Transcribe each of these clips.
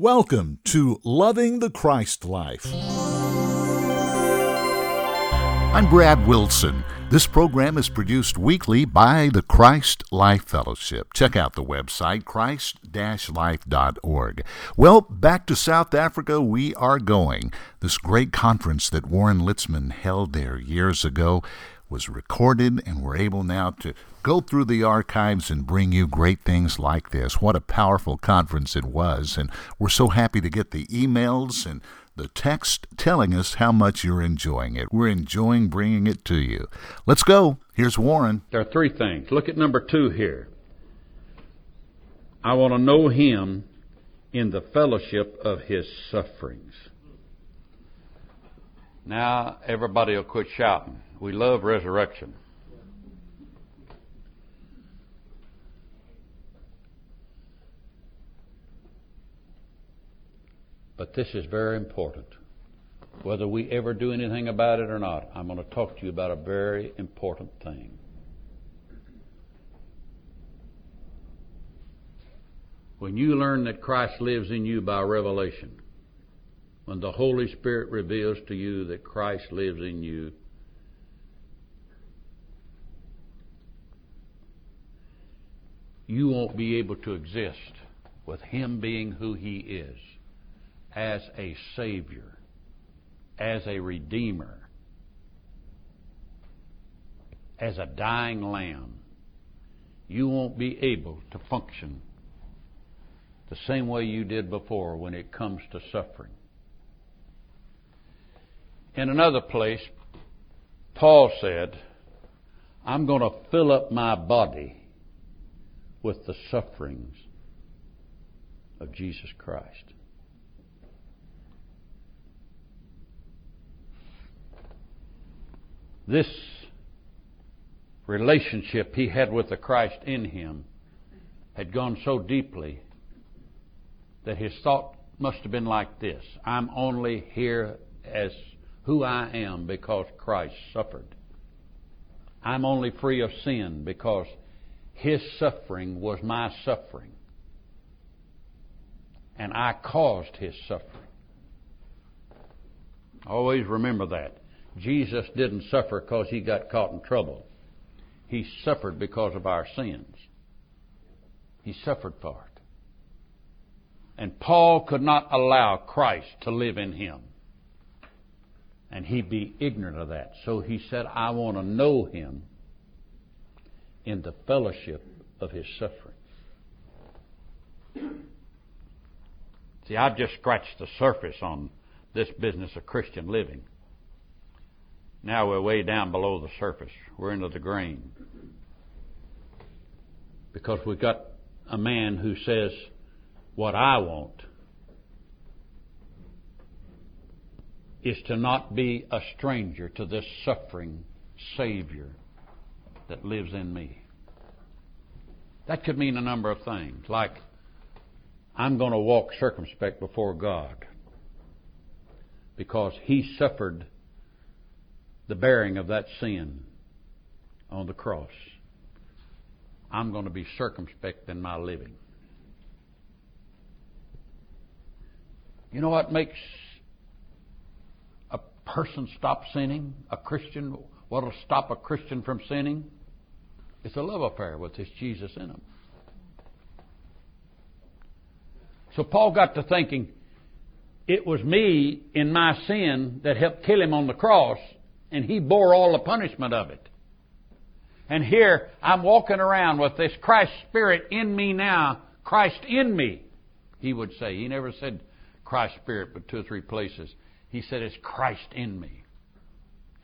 Welcome to Loving the Christ Life. I'm Brad Wilson. This program is produced weekly by the Christ Life Fellowship. Check out the website, christ-life.org. Well, back to South Africa we are going. This great conference that Warren Litzman held there years ago was recorded, and we're able now to go through the archives and bring you great things like this. What a powerful conference it was, and we're so happy to get the emails and the text telling us how much you're enjoying it. We're enjoying bringing it to you. Let's go. Here's Warren. There are three things. Look at number two here. I want to know him in the fellowship of his sufferings. Now, everybody will quit shouting. We love resurrection. But this is very important. Whether we ever do anything about it or not, I'm going to talk to you about a very important thing. When you learn that Christ lives in you by revelation, when the Holy Spirit reveals to you that Christ lives in you, you won't be able to exist with Him being who He is as a Savior, as a Redeemer, as a dying Lamb. You won't be able to function the same way you did before when it comes to suffering. In another place, Paul said, I'm going to fill up my body with the sufferings of Jesus Christ. This relationship he had with the Christ in him had gone so deeply that his thought must have been like this I'm only here as who I am because Christ suffered. I'm only free of sin because his suffering was my suffering. And I caused his suffering. Always remember that. Jesus didn't suffer because he got caught in trouble. He suffered because of our sins. He suffered for it. And Paul could not allow Christ to live in him. And he'd be ignorant of that. So he said, I want to know him in the fellowship of his suffering. See, I've just scratched the surface on this business of Christian living. Now we're way down below the surface. We're into the grain. Because we've got a man who says, What I want is to not be a stranger to this suffering Savior that lives in me. That could mean a number of things, like I'm going to walk circumspect before God because He suffered the bearing of that sin on the cross. I'm going to be circumspect in my living. You know what makes a person stop sinning? A Christian, what'll stop a Christian from sinning? It's a love affair with this Jesus in them. So Paul got to thinking, it was me in my sin that helped kill him on the cross, and he bore all the punishment of it. And here I'm walking around with this Christ Spirit in me now, Christ in me, he would say. He never said Christ Spirit but two or three places. He said it's Christ in me,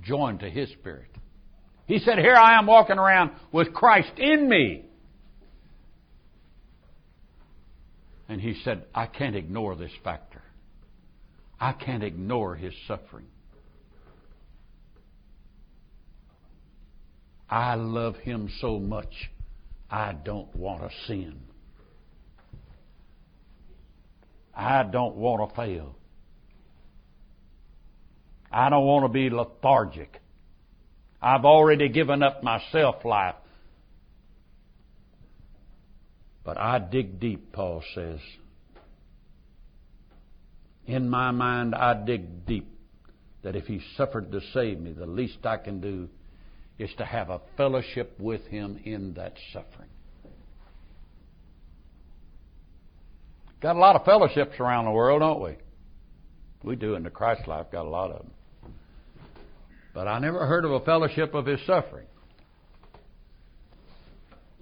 joined to His Spirit. He said, Here I am walking around with Christ in me. And he said, I can't ignore this factor. I can't ignore his suffering. I love him so much, I don't want to sin. I don't want to fail. I don't want to be lethargic. I've already given up my self life. But I dig deep, Paul says. In my mind, I dig deep that if he suffered to save me, the least I can do is to have a fellowship with him in that suffering. Got a lot of fellowships around the world, don't we? We do in the Christ life, got a lot of them. But I never heard of a fellowship of his suffering.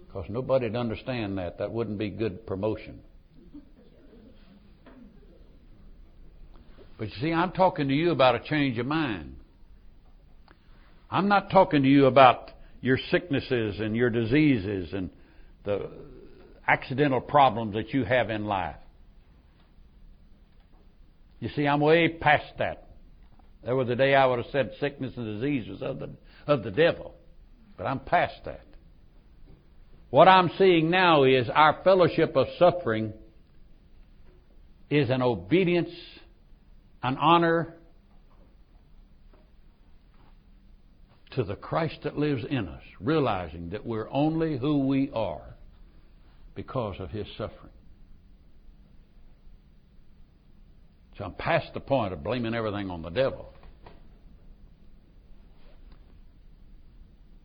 Because nobody'd understand that. That wouldn't be good promotion. But you see, I'm talking to you about a change of mind. I'm not talking to you about your sicknesses and your diseases and the accidental problems that you have in life. You see, I'm way past that. There was a day I would have said sickness and disease was of the, of the devil. But I'm past that. What I'm seeing now is our fellowship of suffering is an obedience, an honor to the Christ that lives in us, realizing that we're only who we are because of His suffering. So I'm past the point of blaming everything on the devil.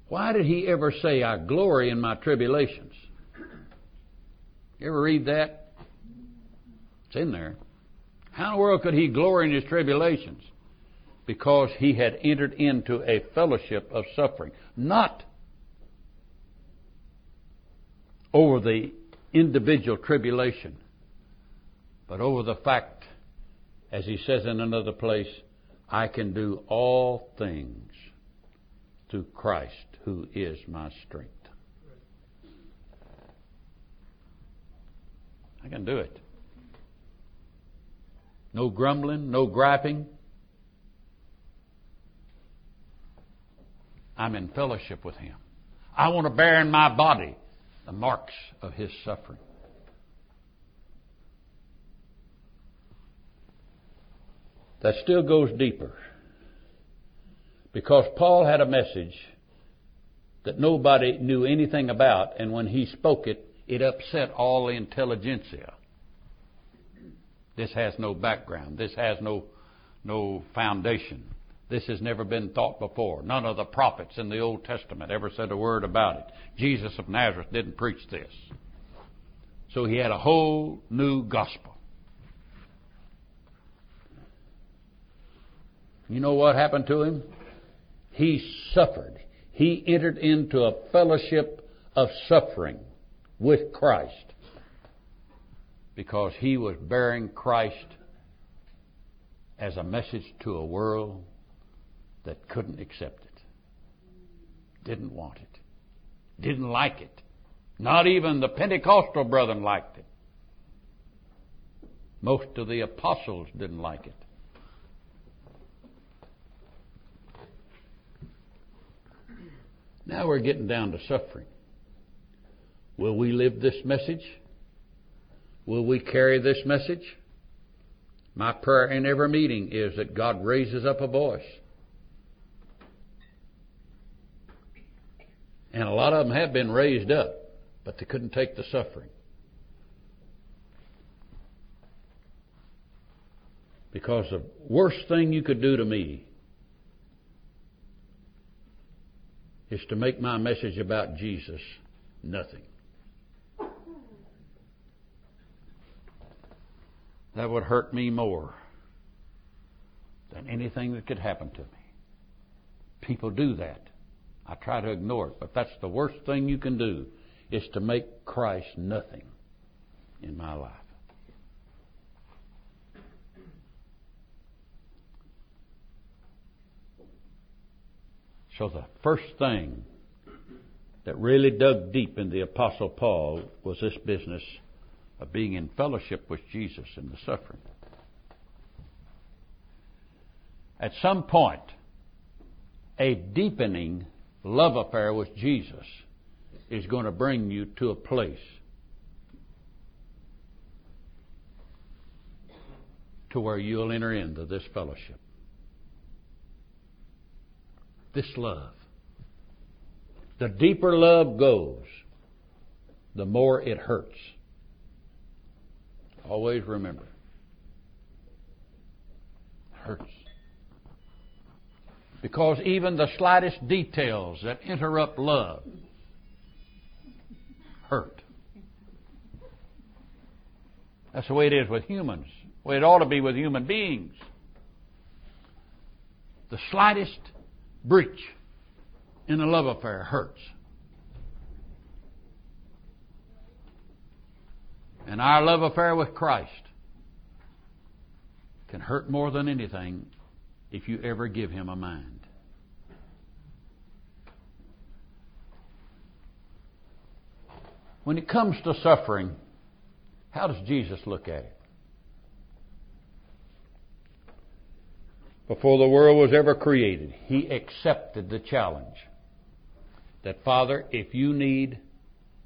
Why did he ever say, I glory in my tribulations? You ever read that? It's in there. How in the world could he glory in his tribulations? Because he had entered into a fellowship of suffering. Not over the individual tribulation, but over the fact, as he says in another place, I can do all things through Christ who is my strength. I can do it. No grumbling, no griping. I'm in fellowship with Him. I want to bear in my body the marks of His suffering. That still goes deeper. Because Paul had a message that nobody knew anything about, and when he spoke it, it upset all the intelligentsia. This has no background. This has no, no foundation. This has never been thought before. None of the prophets in the Old Testament ever said a word about it. Jesus of Nazareth didn't preach this. So he had a whole new gospel. You know what happened to him? He suffered he entered into a fellowship of suffering with Christ because he was bearing Christ as a message to a world that couldn't accept it, didn't want it, didn't like it. Not even the Pentecostal brethren liked it. Most of the apostles didn't like it. Now we're getting down to suffering. Will we live this message? Will we carry this message? My prayer in every meeting is that God raises up a voice. And a lot of them have been raised up, but they couldn't take the suffering. Because the worst thing you could do to me is to make my message about Jesus nothing. That would hurt me more than anything that could happen to me. People do that. I try to ignore it, but that's the worst thing you can do is to make Christ nothing in my life. So the first thing that really dug deep in the Apostle Paul was this business of being in fellowship with Jesus in the suffering. At some point, a deepening love affair with Jesus is going to bring you to a place to where you'll enter into this fellowship this love. The deeper love goes, the more it hurts. Always remember. hurts. Because even the slightest details that interrupt love hurt. That's the way it is with humans. The way it ought to be with human beings. The slightest breach in a love affair hurts. And our love affair with Christ can hurt more than anything if you ever give Him a mind. When it comes to suffering, how does Jesus look at it? Before the world was ever created, He accepted the challenge that, Father, if you need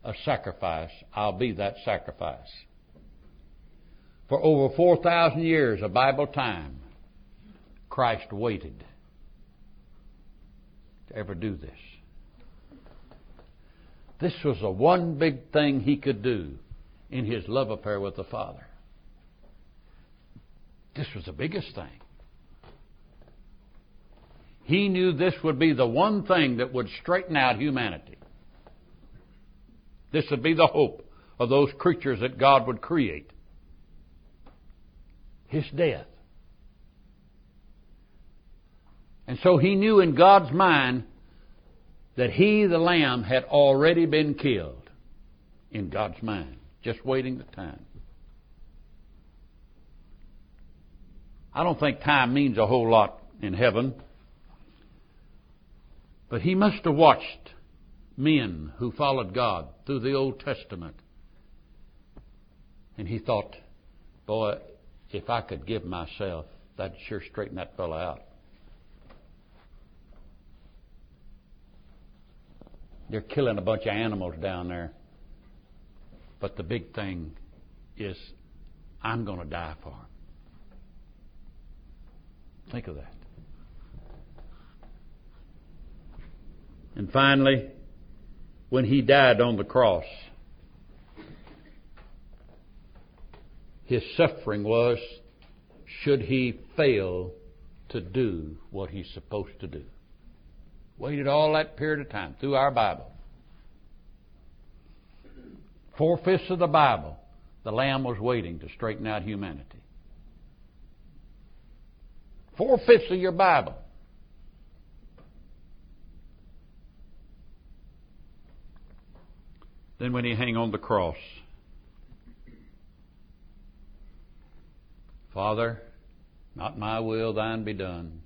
a sacrifice, I'll be that sacrifice. For over 4,000 years of Bible time, Christ waited to ever do this. This was the one big thing he could do in his love affair with the Father. This was the biggest thing. He knew this would be the one thing that would straighten out humanity. This would be the hope of those creatures that God would create. His death. And so he knew in God's mind that he, the Lamb, had already been killed in God's mind, just waiting the time. I don't think time means a whole lot in heaven, but he must have watched men who followed God through the Old Testament. And he thought, boy, if I could give myself, that'd sure straighten that fellow out. They're killing a bunch of animals down there. But the big thing is, I'm going to die for him. Think of that. And finally, when he died on the cross, his suffering was should he fail to do what he's supposed to do. Waited all that period of time through our Bible. Four fifths of the Bible, the Lamb was waiting to straighten out humanity. Four fifths of your Bible. Then when he hang on the cross, Father, not my will, thine be done.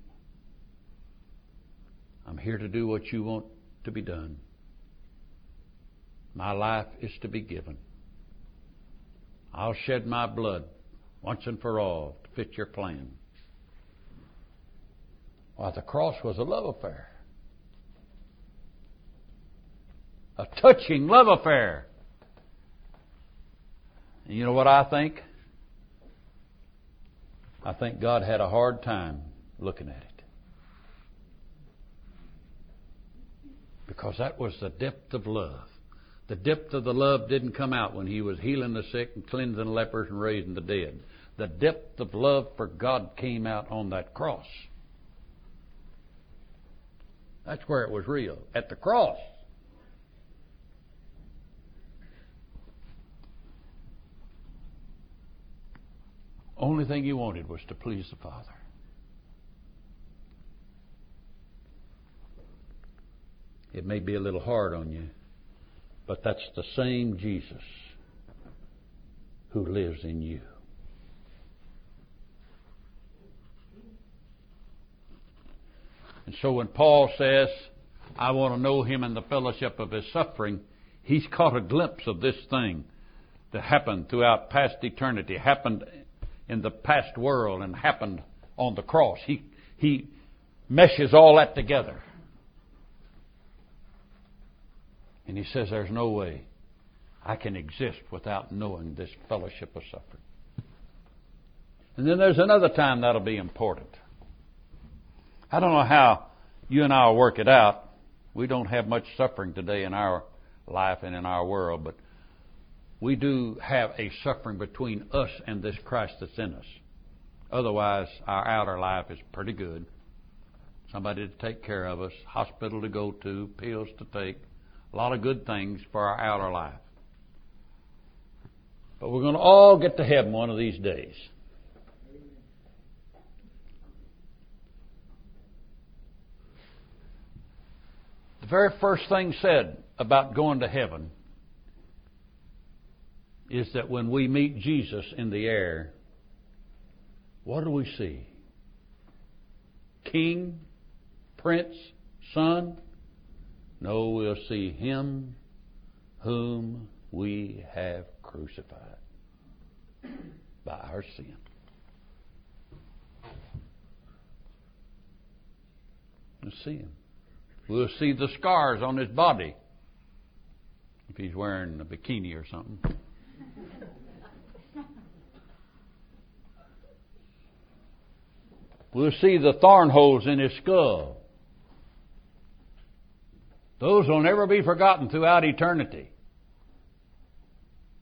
I'm here to do what you want to be done. My life is to be given. I'll shed my blood once and for all to fit your plan. Why, the cross was a love affair. A touching love affair. And you know what I think? I think God had a hard time looking at it. Because that was the depth of love. The depth of the love didn't come out when he was healing the sick and cleansing lepers and raising the dead. The depth of love for God came out on that cross. That's where it was real. At the cross. Only thing he wanted was to please the Father. It may be a little hard on you, but that's the same Jesus who lives in you. And so when Paul says, I want to know him in the fellowship of his suffering, he's caught a glimpse of this thing that happened throughout past eternity, happened in the past world and happened on the cross. He, he meshes all that together. And he says, There's no way I can exist without knowing this fellowship of suffering. And then there's another time that'll be important. I don't know how you and I will work it out. We don't have much suffering today in our life and in our world, but we do have a suffering between us and this Christ that's in us. Otherwise, our outer life is pretty good. Somebody to take care of us, hospital to go to, pills to take, a lot of good things for our outer life. But we're going to all get to heaven one of these days. The very first thing said about going to heaven is that when we meet Jesus in the air, what do we see? King, Prince, Son? No, we'll see Him whom we have crucified by our sin. We'll see Him. We'll see the scars on His body if He's wearing a bikini or something. We'll see the thorn holes in his skull. Those will never be forgotten throughout eternity.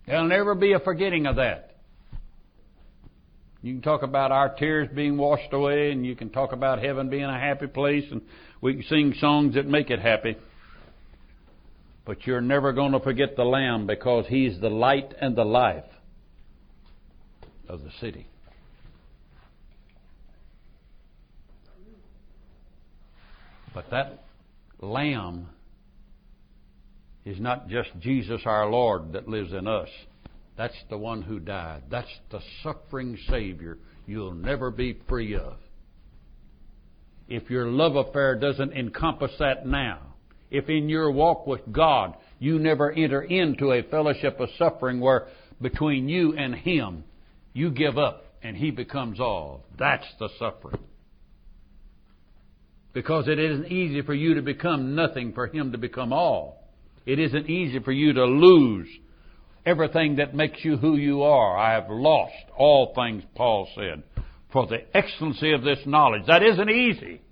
There'll never be a forgetting of that. You can talk about our tears being washed away, and you can talk about heaven being a happy place, and we can sing songs that make it happy. But you're never going to forget the Lamb because He's the light and the life of the city. But that Lamb is not just Jesus our Lord that lives in us. That's the one who died. That's the suffering Savior you'll never be free of. If your love affair doesn't encompass that now, if in your walk with God you never enter into a fellowship of suffering where between you and Him you give up and He becomes all, that's the suffering. Because it isn't easy for you to become nothing for Him to become all. It isn't easy for you to lose everything that makes you who you are. I have lost all things, Paul said, for the excellency of this knowledge. That isn't easy.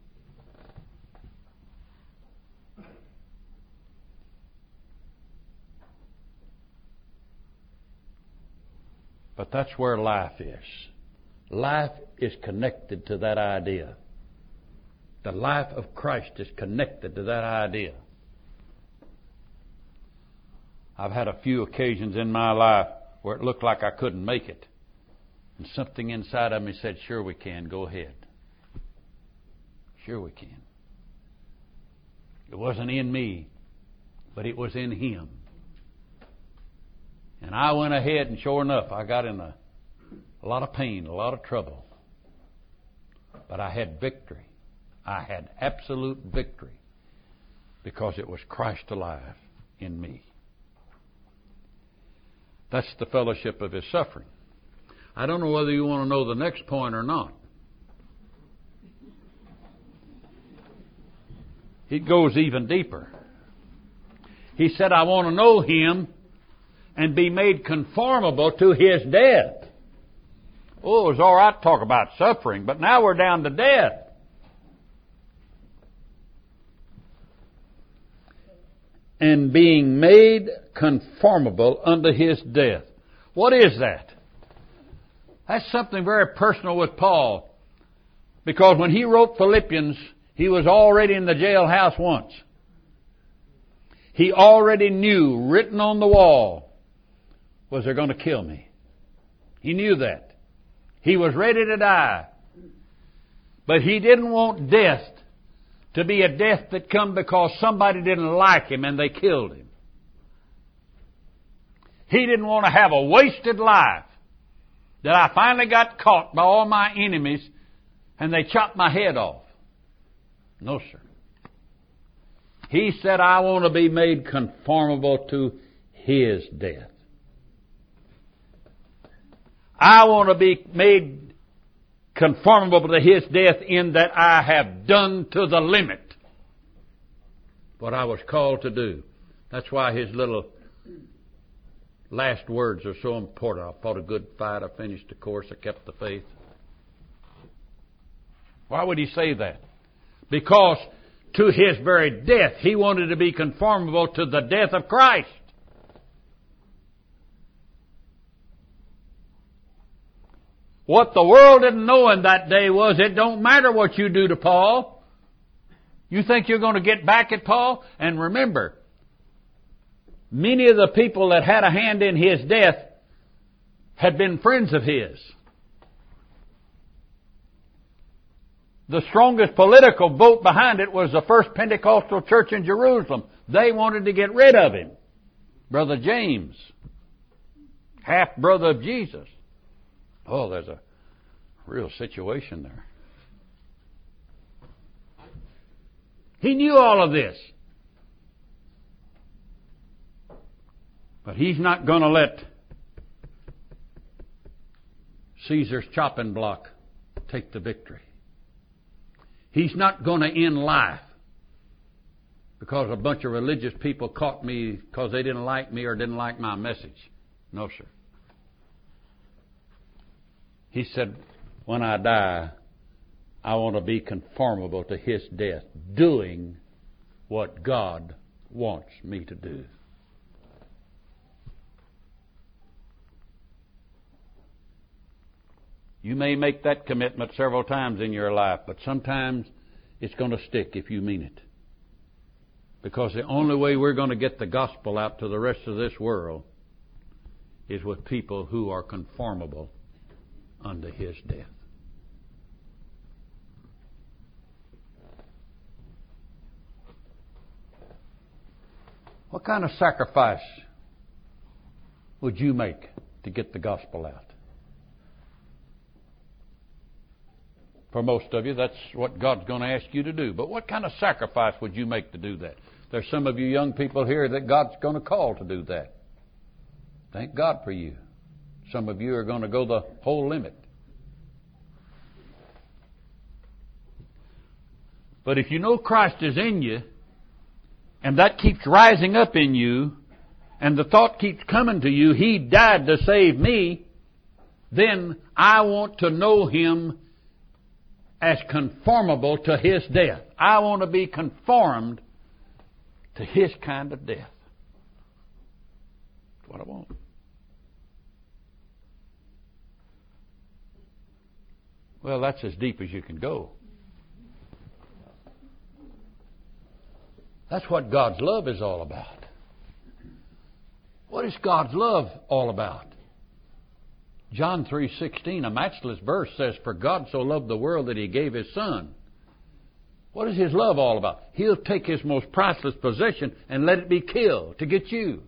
But that's where life is. Life is connected to that idea. The life of Christ is connected to that idea. I've had a few occasions in my life where it looked like I couldn't make it. And something inside of me said, Sure, we can. Go ahead. Sure, we can. It wasn't in me, but it was in Him. And I went ahead, and sure enough, I got in a, a lot of pain, a lot of trouble. But I had victory. I had absolute victory because it was Christ alive in me. That's the fellowship of his suffering. I don't know whether you want to know the next point or not. It goes even deeper. He said, I want to know him and be made conformable to his death. Oh, it's all right to talk about suffering, but now we're down to death. and being made conformable unto his death. What is that? That's something very personal with Paul. Because when he wrote Philippians, he was already in the jailhouse once. He already knew, written on the wall, was they're going to kill me. He knew that. He was ready to die. But he didn't want death to be a death that come because somebody didn't like him and they killed him. He didn't want to have a wasted life that I finally got caught by all my enemies and they chopped my head off. No, sir. He said, I want to be made conformable to His death. I want to be made conformable to his death in that I have done to the limit what I was called to do. That's why his little last words are so important. I fought a good fight. I finished the course. I kept the faith. Why would he say that? Because to his very death, he wanted to be conformable to the death of Christ. What the world didn't know in that day was it don't matter what you do to Paul. You think you're going to get back at Paul? And remember, many of the people that had a hand in his death had been friends of his. The strongest political vote behind it was the first Pentecostal church in Jerusalem. They wanted to get rid of him. Brother James, half brother of Jesus. Oh, there's a real situation there. He knew all of this. But he's not going to let Caesar's chopping block take the victory. He's not going to end life because a bunch of religious people caught me because they didn't like me or didn't like my message. No, sir. He said, When I die, I want to be conformable to his death, doing what God wants me to do. You may make that commitment several times in your life, but sometimes it's going to stick if you mean it. Because the only way we're going to get the gospel out to the rest of this world is with people who are conformable unto his death. What kind of sacrifice would you make to get the gospel out? For most of you, that's what God's going to ask you to do. But what kind of sacrifice would you make to do that? There's some of you young people here that God's going to call to do that. Thank God for you. Some of you are going to go the whole limit. But if you know Christ is in you, and that keeps rising up in you, and the thought keeps coming to you, He died to save me, then I want to know Him as conformable to His death. I want to be conformed to His kind of death. That's what I want. Well, that's as deep as you can go. That's what God's love is all about. What is God's love all about? John 3:16, a matchless verse says, "For God so loved the world that he gave his son." What is his love all about? He'll take his most priceless possession and let it be killed to get you.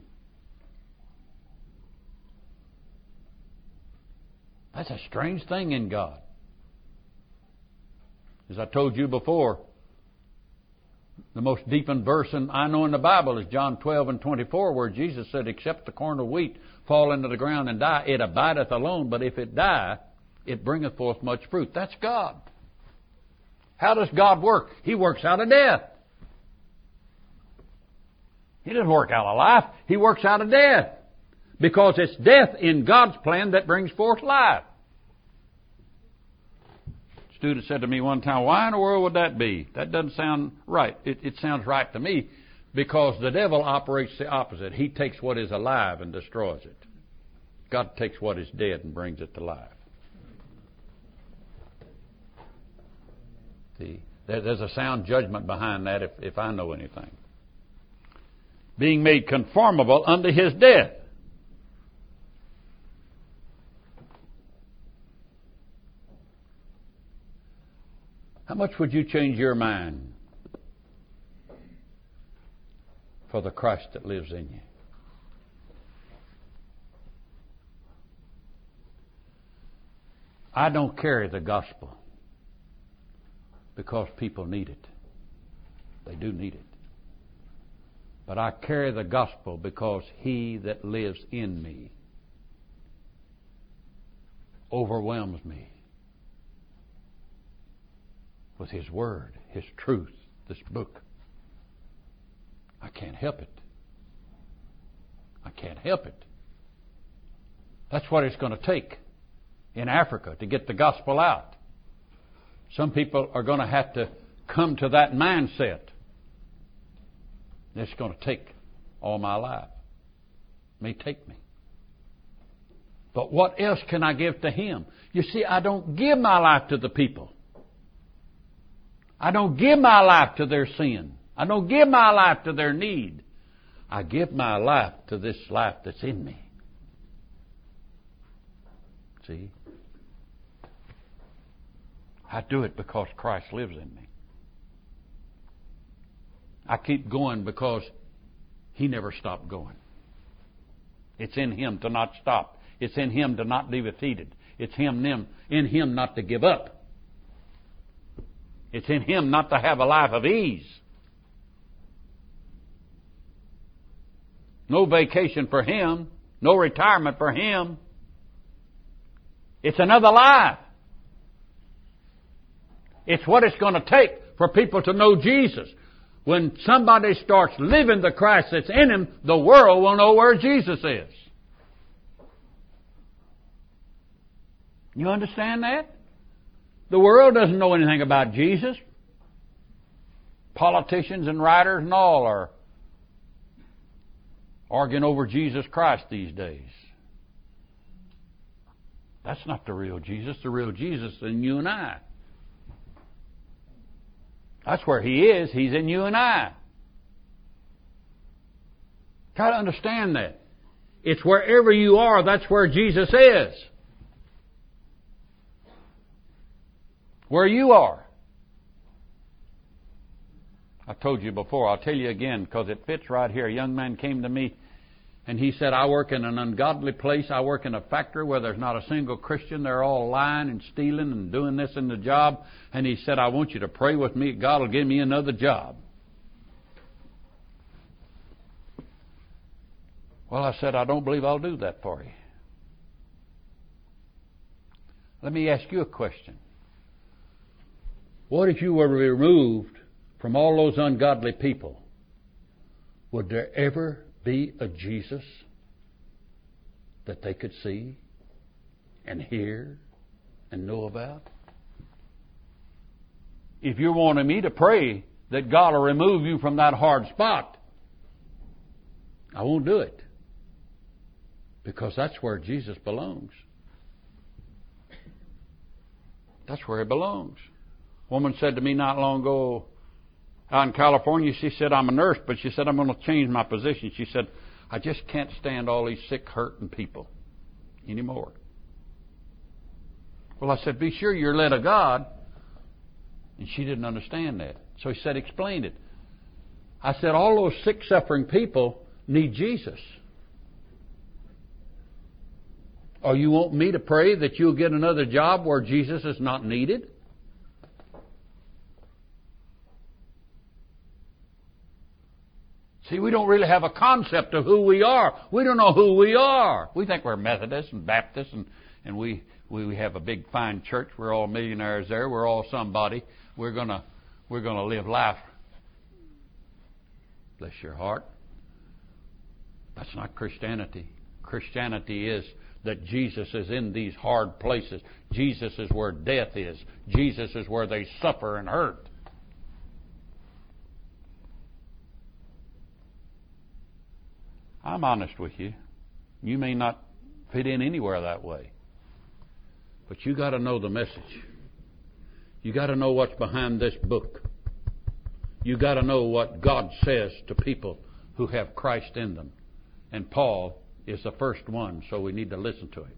That's a strange thing in God. As I told you before, the most deepened verse in, I know in the Bible is John 12 and 24, where Jesus said, Except the corn of wheat fall into the ground and die, it abideth alone, but if it die, it bringeth forth much fruit. That's God. How does God work? He works out of death. He doesn't work out of life, He works out of death. Because it's death in God's plan that brings forth life. Student said to me one time, Why in the world would that be? That doesn't sound right. It, it sounds right to me because the devil operates the opposite. He takes what is alive and destroys it. God takes what is dead and brings it to life. See, there's a sound judgment behind that if, if I know anything. Being made conformable unto his death. How much would you change your mind for the Christ that lives in you. I don't carry the gospel because people need it. They do need it. But I carry the gospel because he that lives in me overwhelms me with his word, his truth, this book. I can't help it. I can't help it. That's what it's going to take in Africa to get the gospel out. Some people are going to have to come to that mindset. It's going to take all my life. It may take me. But what else can I give to Him? You see, I don't give my life to the people. I don't give my life to their sin. I don't give my life to their need. I give my life to this life that's in me. See? I do it because Christ lives in me. I keep going because He never stopped going. It's in Him to not stop. It's in Him to not be defeated. It's him, in Him not to give up. It's in Him not to have a life of ease. No vacation for Him. No retirement for Him. It's another life. It's what it's going to take for people to know Jesus. When somebody starts living the Christ that's in him, the world will know where Jesus is. You understand that? The world doesn't know anything about Jesus. Politicians and writers and all are arguing over Jesus Christ these days. That's not the real Jesus. The real Jesus is in you and I. That's where He is. He's in you and I. Try to understand that. It's wherever you are, that's where Jesus is. Where you are. I told you before, I'll tell you again because it fits right here. A young man came to me and he said, I work in an ungodly place. I work in a factory where there's not a single Christian. They're all lying and stealing and doing this in the job. And he said, I want you to pray with me. God will give me another job. Well, I said, I don't believe I'll do that for you. Let me ask you a question. What if you were removed from all those ungodly people? Would there ever be a Jesus that they could see and hear and know about? If you're wanting me to pray that God will remove you from that hard spot, I won't do it. Because that's where Jesus belongs. That's where he belongs. Woman said to me not long ago, out in California, she said, I'm a nurse, but she said, I'm going to change my position. She said, I just can't stand all these sick, hurting people anymore. Well, I said, Be sure you're led of God. And she didn't understand that. So he said, Explain it. I said, All those sick, suffering people need Jesus. Or you want me to pray that you'll get another job where Jesus is not needed? See, we don't really have a concept of who we are. We don't know who we are. We think we're Methodists and Baptists and, and we, we, we have a big fine church. We're all millionaires there. We're all somebody. We're gonna, we're gonna live life. Bless your heart. That's not Christianity. Christianity is that Jesus is in these hard places. Jesus is where death is. Jesus is where they suffer and hurt. I'm honest with you. You may not fit in anywhere that way. But you got to know the message. You got to know what's behind this book. You got to know what God says to people who have Christ in them. And Paul is the first one, so we need to listen to him.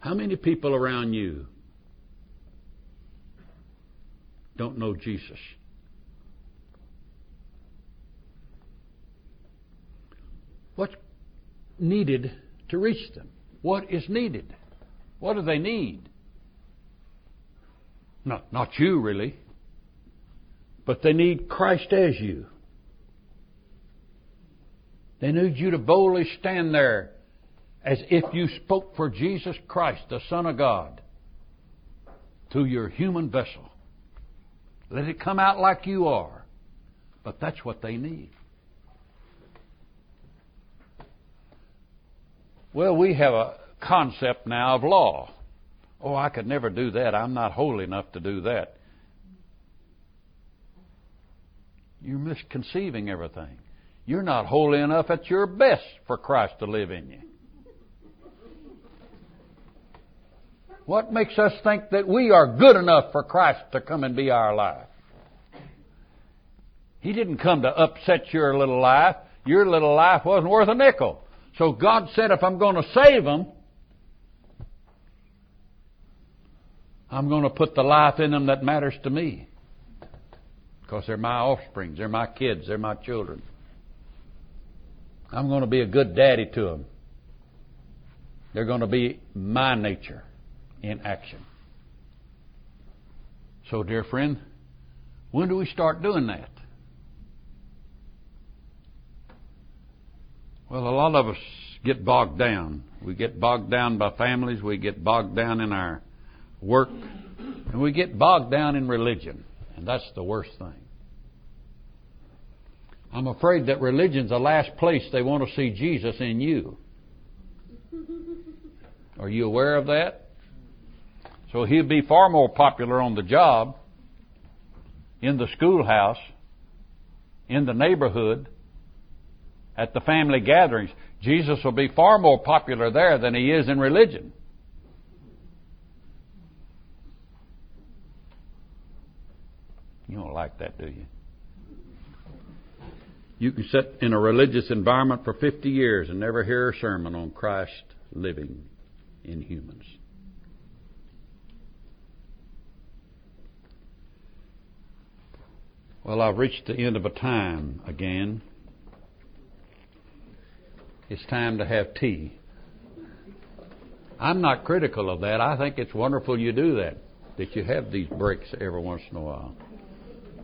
How many people around you don't know Jesus. What's needed to reach them? What is needed? What do they need? Not, not you, really. But they need Christ as you. They need you to boldly stand there as if you spoke for Jesus Christ, the Son of God, through your human vessel. Let it come out like you are. But that's what they need. Well, we have a concept now of law. Oh, I could never do that. I'm not holy enough to do that. You're misconceiving everything. You're not holy enough at your best for Christ to live in you. What makes us think that we are good enough for Christ to come and be our life? He didn't come to upset your little life. Your little life wasn't worth a nickel. So God said, if I'm going to save them, I'm going to put the life in them that matters to me. Because they're my offspring, they're my kids, they're my children. I'm going to be a good daddy to them. They're going to be my nature in action. So, dear friend, when do we start doing that? Well, a lot of us get bogged down. We get bogged down by families, we get bogged down in our work, and we get bogged down in religion. And that's the worst thing. I'm afraid that religion's the last place they want to see Jesus in you. Are you aware of that? So he'll be far more popular on the job, in the schoolhouse, in the neighborhood, at the family gatherings. Jesus will be far more popular there than he is in religion. You don't like that, do you? You can sit in a religious environment for 50 years and never hear a sermon on Christ living in humans. Well, I've reached the end of a time again. It's time to have tea. I'm not critical of that. I think it's wonderful you do that, that you have these breaks every once in a while.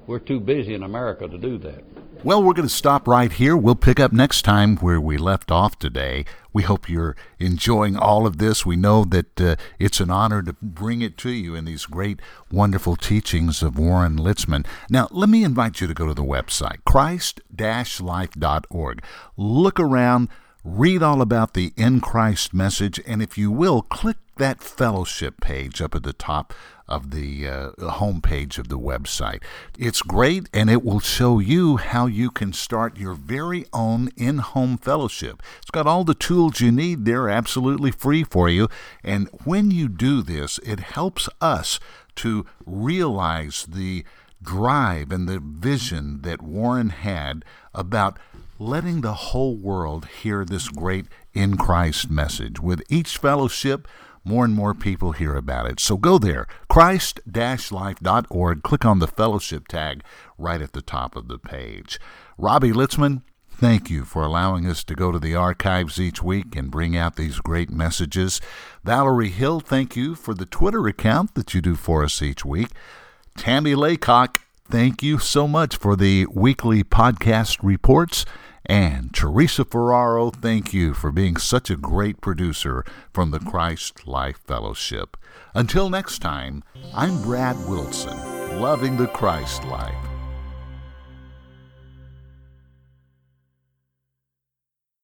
We're too busy in America to do that. Well, we're going to stop right here. We'll pick up next time where we left off today. We hope you're enjoying all of this. We know that uh, it's an honor to bring it to you in these great, wonderful teachings of Warren Litzman. Now, let me invite you to go to the website, christ-life.org. Look around, read all about the In Christ message, and if you will, click that fellowship page up at the top of the uh, homepage of the website. It's great and it will show you how you can start your very own in home fellowship. It's got all the tools you need there, absolutely free for you. And when you do this, it helps us to realize the drive and the vision that Warren had about letting the whole world hear this great in Christ message. With each fellowship, more and more people hear about it. So go there, christ-life.org, click on the fellowship tag right at the top of the page. Robbie Litzman, Thank you for allowing us to go to the archives each week and bring out these great messages. Valerie Hill, thank you for the Twitter account that you do for us each week. Tammy Laycock, thank you so much for the weekly podcast reports. And Teresa Ferraro, thank you for being such a great producer from the Christ Life Fellowship. Until next time, I'm Brad Wilson, loving the Christ life.